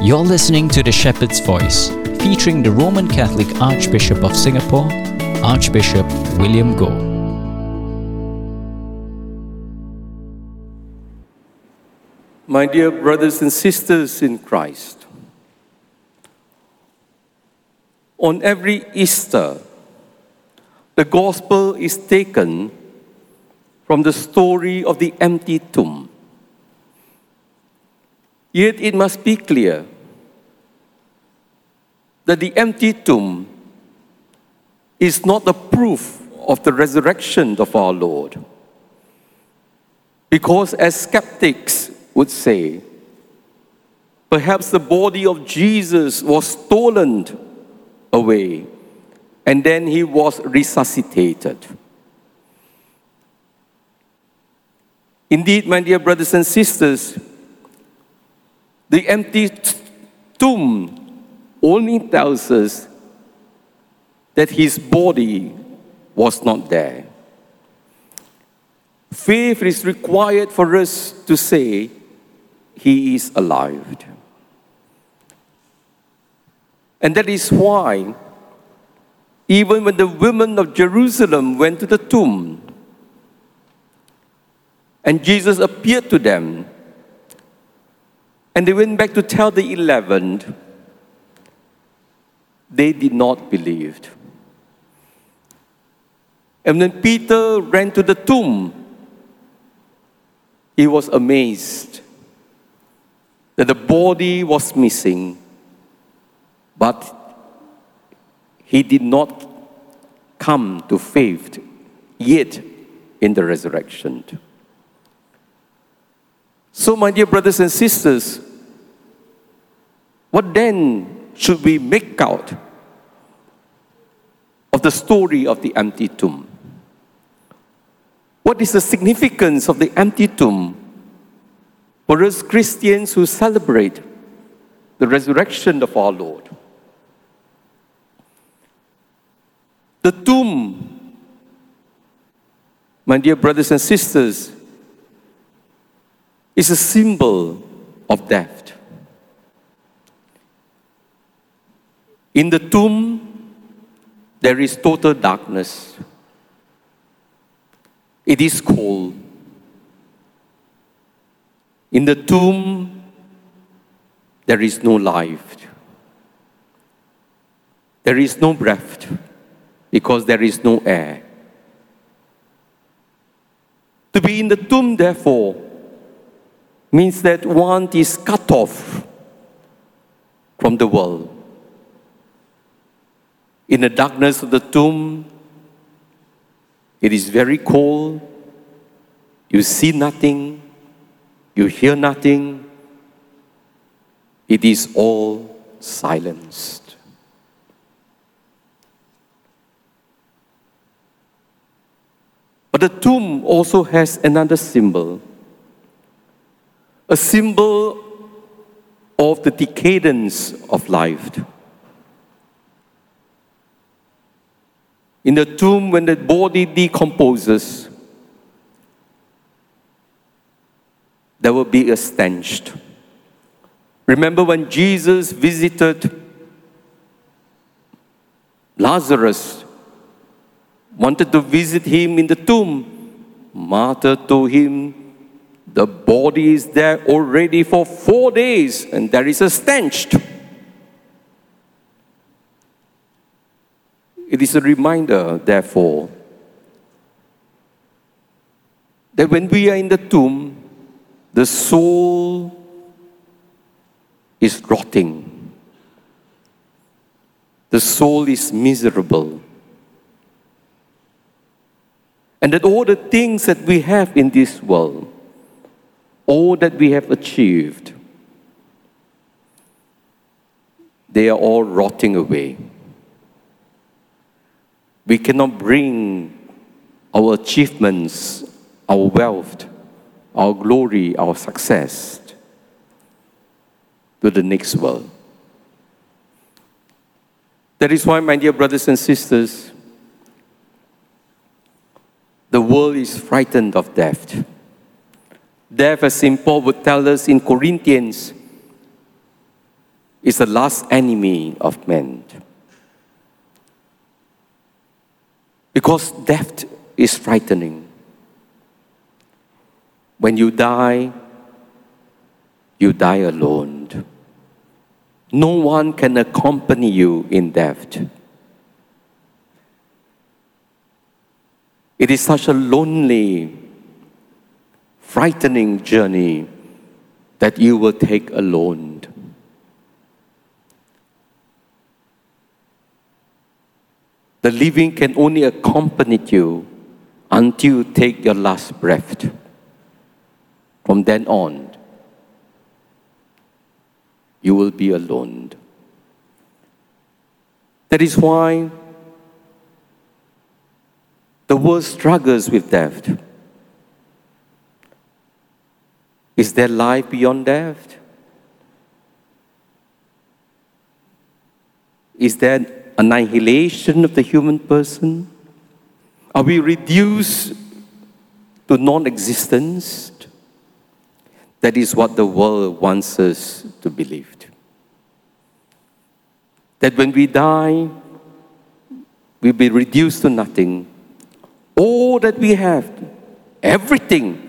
You're listening to The Shepherd's Voice, featuring the Roman Catholic Archbishop of Singapore, Archbishop William Goh. My dear brothers and sisters in Christ, on every Easter, the gospel is taken from the story of the empty tomb. Yet it must be clear that the empty tomb is not the proof of the resurrection of our Lord. Because, as skeptics would say, perhaps the body of Jesus was stolen away and then he was resuscitated. Indeed, my dear brothers and sisters, the empty tomb only tells us that his body was not there. Faith is required for us to say, He is alive. And that is why, even when the women of Jerusalem went to the tomb, and Jesus appeared to them, and they went back to tell the eleven, they did not believe. And when Peter ran to the tomb, he was amazed that the body was missing, but he did not come to faith yet in the resurrection. So, my dear brothers and sisters, what then should we make out of the story of the empty tomb? What is the significance of the empty tomb for us Christians who celebrate the resurrection of our Lord? The tomb, my dear brothers and sisters, is a symbol of death. In the tomb, there is total darkness. It is cold. In the tomb, there is no life. There is no breath because there is no air. To be in the tomb, therefore, means that one is cut off from the world. In the darkness of the tomb, it is very cold. You see nothing. You hear nothing. It is all silenced. But the tomb also has another symbol a symbol of the decadence of life. In the tomb, when the body decomposes, there will be a stench. Remember when Jesus visited Lazarus, wanted to visit him in the tomb. Martha told him, The body is there already for four days, and there is a stench. It is a reminder, therefore, that when we are in the tomb, the soul is rotting. The soul is miserable. And that all the things that we have in this world, all that we have achieved, they are all rotting away. We cannot bring our achievements, our wealth, our glory, our success to the next world. That is why, my dear brothers and sisters, the world is frightened of death. Death, as St. Paul would tell us in Corinthians, is the last enemy of man. Because death is frightening. When you die, you die alone. No one can accompany you in death. It is such a lonely, frightening journey that you will take alone. The living can only accompany you until you take your last breath. From then on, you will be alone. That is why the world struggles with death. Is there life beyond death? Is that annihilation of the human person? Are we reduced to non existence? That is what the world wants us to believe. That when we die, we'll be reduced to nothing. All that we have, everything,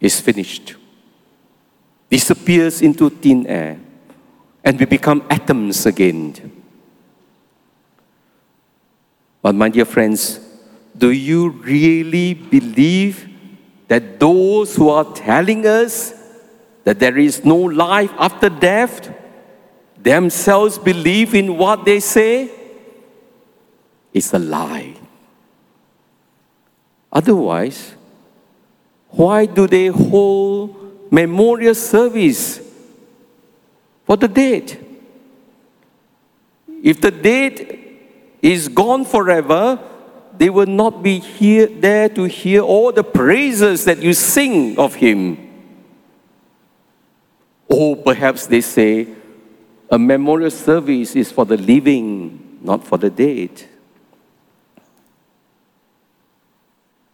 is finished, disappears into thin air, and we become atoms again. But, my dear friends, do you really believe that those who are telling us that there is no life after death themselves believe in what they say It's a lie. Otherwise, why do they hold memorial service for the dead? If the dead is gone forever, they will not be here, there to hear all the praises that you sing of Him. Or perhaps they say, a memorial service is for the living, not for the dead.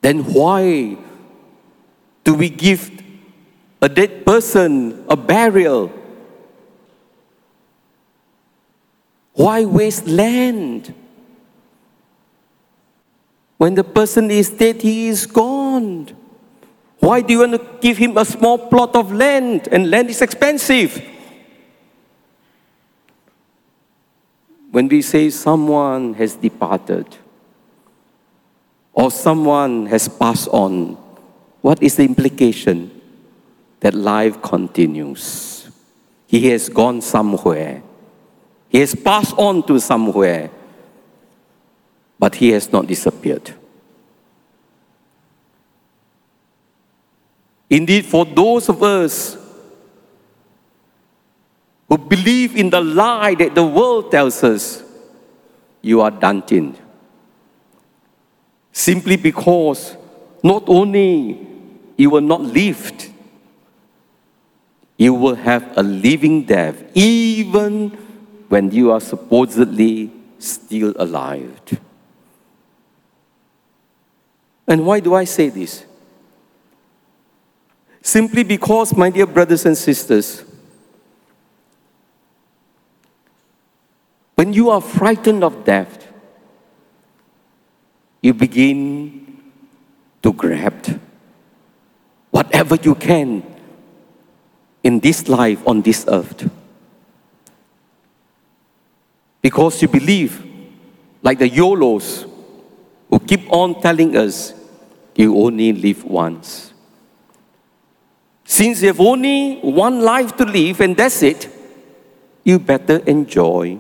Then why do we give a dead person a burial? Why waste land? When the person is dead, he is gone. Why do you want to give him a small plot of land? And land is expensive. When we say someone has departed or someone has passed on, what is the implication? That life continues. He has gone somewhere. He has passed on to somewhere but he has not disappeared. Indeed, for those of us who believe in the lie that the world tells us, you are done Simply because not only you will not live, you will have a living death, even when you are supposedly still alive. And why do I say this? Simply because, my dear brothers and sisters, when you are frightened of death, you begin to grab whatever you can in this life on this earth. Because you believe, like the YOLOs, who keep on telling us you only live once. Since you have only one life to live and that's it, you better enjoy.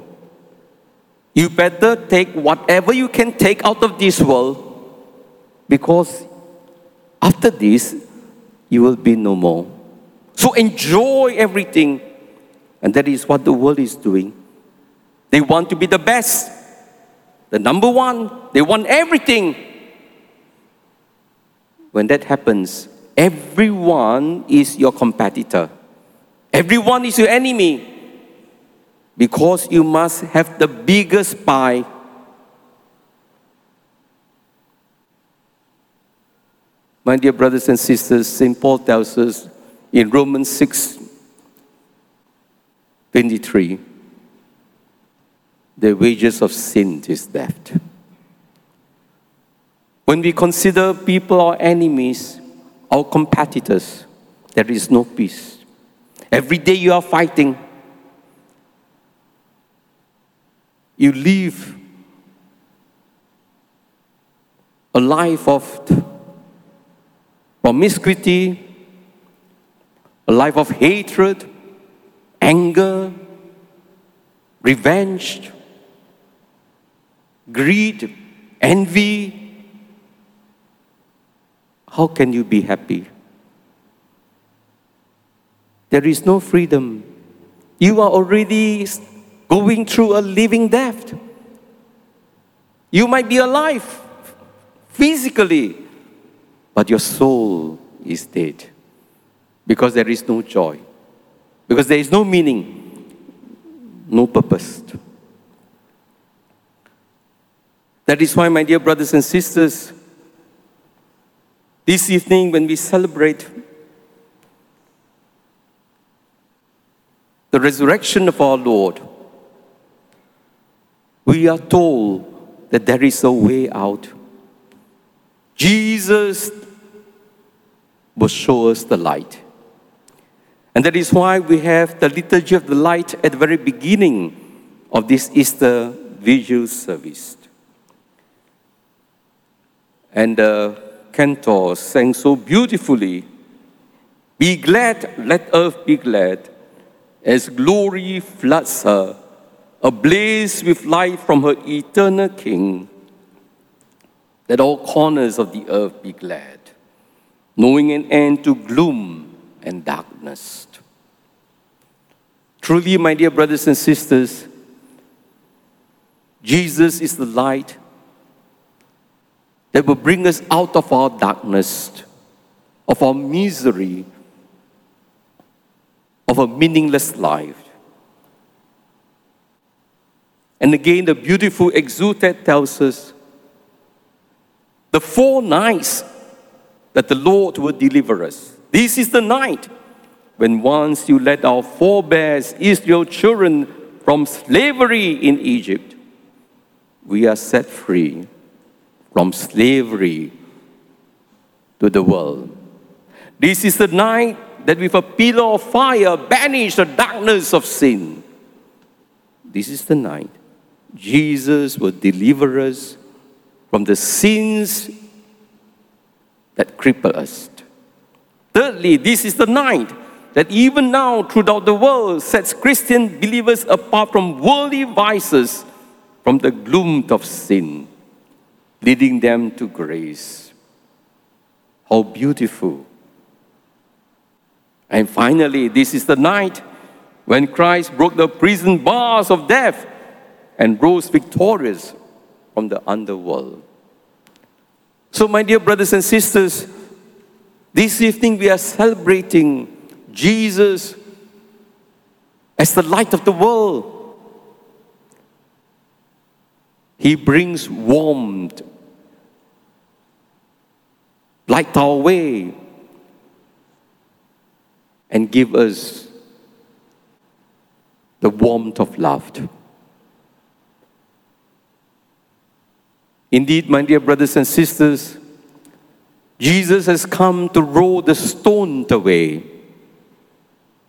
You better take whatever you can take out of this world because after this, you will be no more. So enjoy everything. And that is what the world is doing. They want to be the best, the number one. They want everything. When that happens, everyone is your competitor, everyone is your enemy because you must have the biggest pie. My dear brothers and sisters, St. Paul tells us in Romans 6 23. The wages of sin is death. When we consider people our enemies, our competitors, there is no peace. Every day you are fighting. You live a life of promiscuity, a life of hatred, anger, revenge, greed, envy. How can you be happy? There is no freedom. You are already going through a living death. You might be alive physically, but your soul is dead because there is no joy, because there is no meaning, no purpose. That is why, my dear brothers and sisters, this evening when we celebrate the resurrection of our Lord, we are told that there is a way out. Jesus will show us the light. And that is why we have the liturgy of the light at the very beginning of this Easter vigil service. And uh, the cantor sang so beautifully Be glad, let earth be glad, as glory floods her, ablaze with light from her eternal King. Let all corners of the earth be glad knowing an end to gloom and darkness. Truly, my dear brothers and sisters, Jesus is the light that will bring us out of our darkness, of our misery, of a meaningless life. And again, the beautiful Exsultet tells us the four nights that the Lord will deliver us. This is the night when once you let our forebears, Israel children, from slavery in Egypt, we are set free from slavery to the world. This is the night that with a pillar of fire banish the darkness of sin. This is the night Jesus will deliver us from the sins that cripple us. Thirdly, this is the night that even now throughout the world sets Christian believers apart from worldly vices, from the gloom of sin, leading them to grace. How beautiful. And finally, this is the night when Christ broke the prison bars of death and rose victorious from the underworld. So, my dear brothers and sisters, this evening we are celebrating Jesus as the light of the world. He brings warmth, light our way, and give us the warmth of love. Indeed, my dear brothers and sisters, Jesus has come to roll the stone away.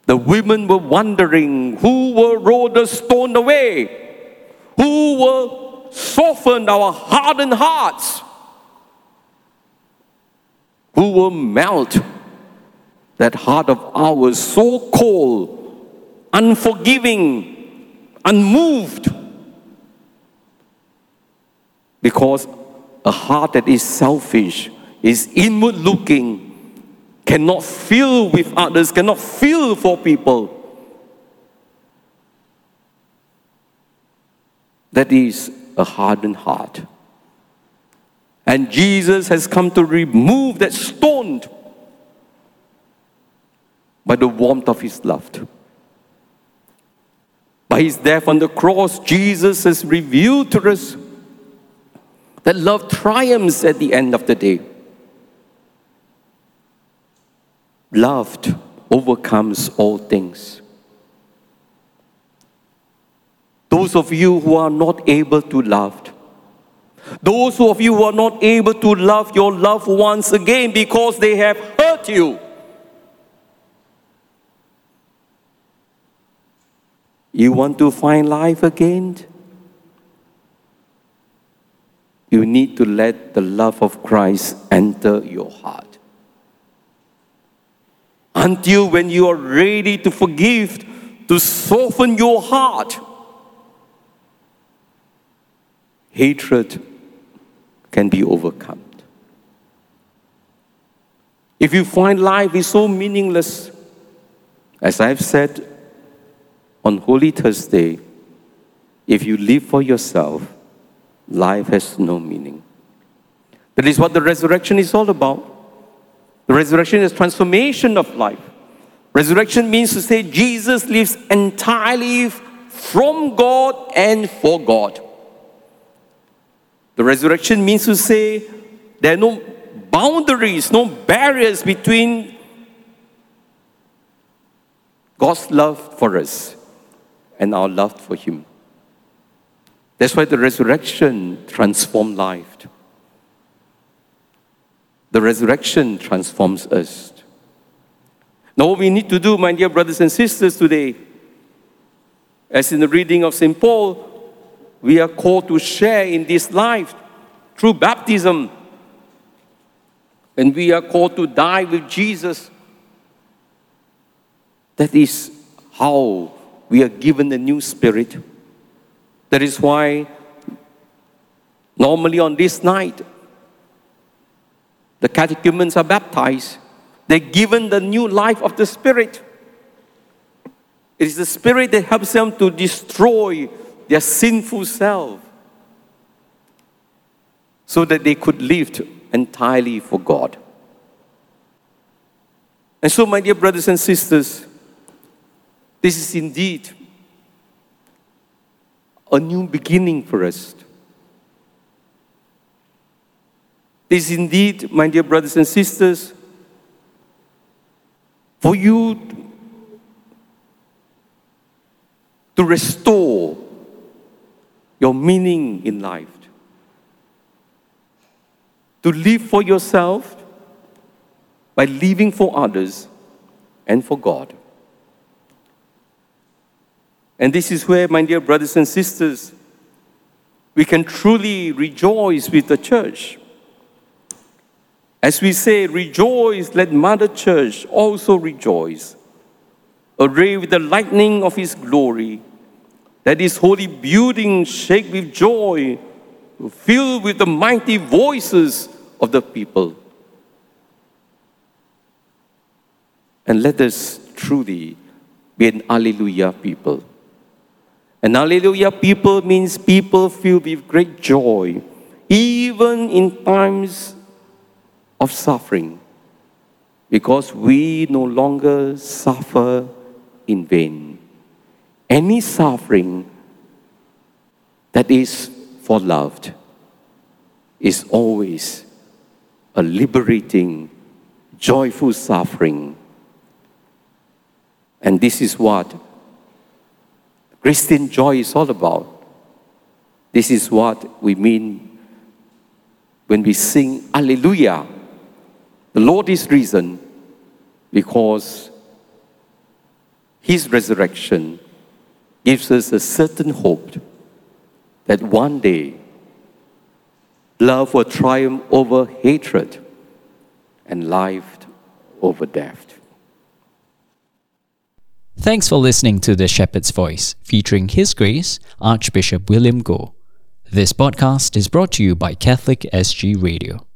The women were wondering who will roll the stone away? Who will soften our hardened hearts? Who will melt that heart of ours so cold, unforgiving, unmoved? Because a heart that is selfish, is inward looking, cannot feel with others, cannot feel for people. That is a hardened heart. And Jesus has come to remove that stone by the warmth of his love. By his death on the cross, Jesus has revealed to us that love triumphs at the end of the day. Love overcomes all things. those of you who are not able to love, those of you who are not able to love your loved ones again because they have hurt you. You want to find life again? You need to let the love of Christ enter your heart. Until when you are ready to forgive, to soften your heart, hatred can be overcome. If you find life is so meaningless, as I've said on Holy Thursday, if you live for yourself, life has no meaning. That is what the resurrection is all about. The resurrection is transformation of life. Resurrection means to say Jesus lives entirely from God and for God. The resurrection means to say there are no boundaries, no barriers between God's love for us and our love for Him. That's why the resurrection transforms life. The resurrection transforms us. Now, what we need to do, my dear brothers and sisters, today, as in the reading of St. Paul, we are called to share in this life through baptism. And we are called to die with Jesus. That is how we are given a new spirit. That is why normally on this night, the catechumens are baptized. They're given the new life of the Spirit. It is the Spirit that helps them to destroy their sinful self so that they could live entirely for God. And so, my dear brothers and sisters, this is indeed a new beginning for us. This is indeed, my dear brothers and sisters, for you to restore your meaning in life. To live for yourself by living for others and for God. And this is where, my dear brothers and sisters, we can truly rejoice with the church. As we say, rejoice, let Mother Church also rejoice. Array with the lightning of His glory that this holy building shake with joy, filled with the mighty voices of the people. And let us truly be an Alleluia people. An Alleluia people means people filled with great joy, even in times of suffering, because we no longer suffer in vain any suffering that is for loved is always a liberating, joyful suffering. And this is what Christian joy is all about. This is what we mean when we sing Alleluia. The Lord is risen because His resurrection gives us a certain hope that one day love will triumph over hatred and life over death. Thanks for listening to The Shepherd's Voice, featuring His Grace, Archbishop William Goh. This podcast is brought to you by Catholic SG Radio.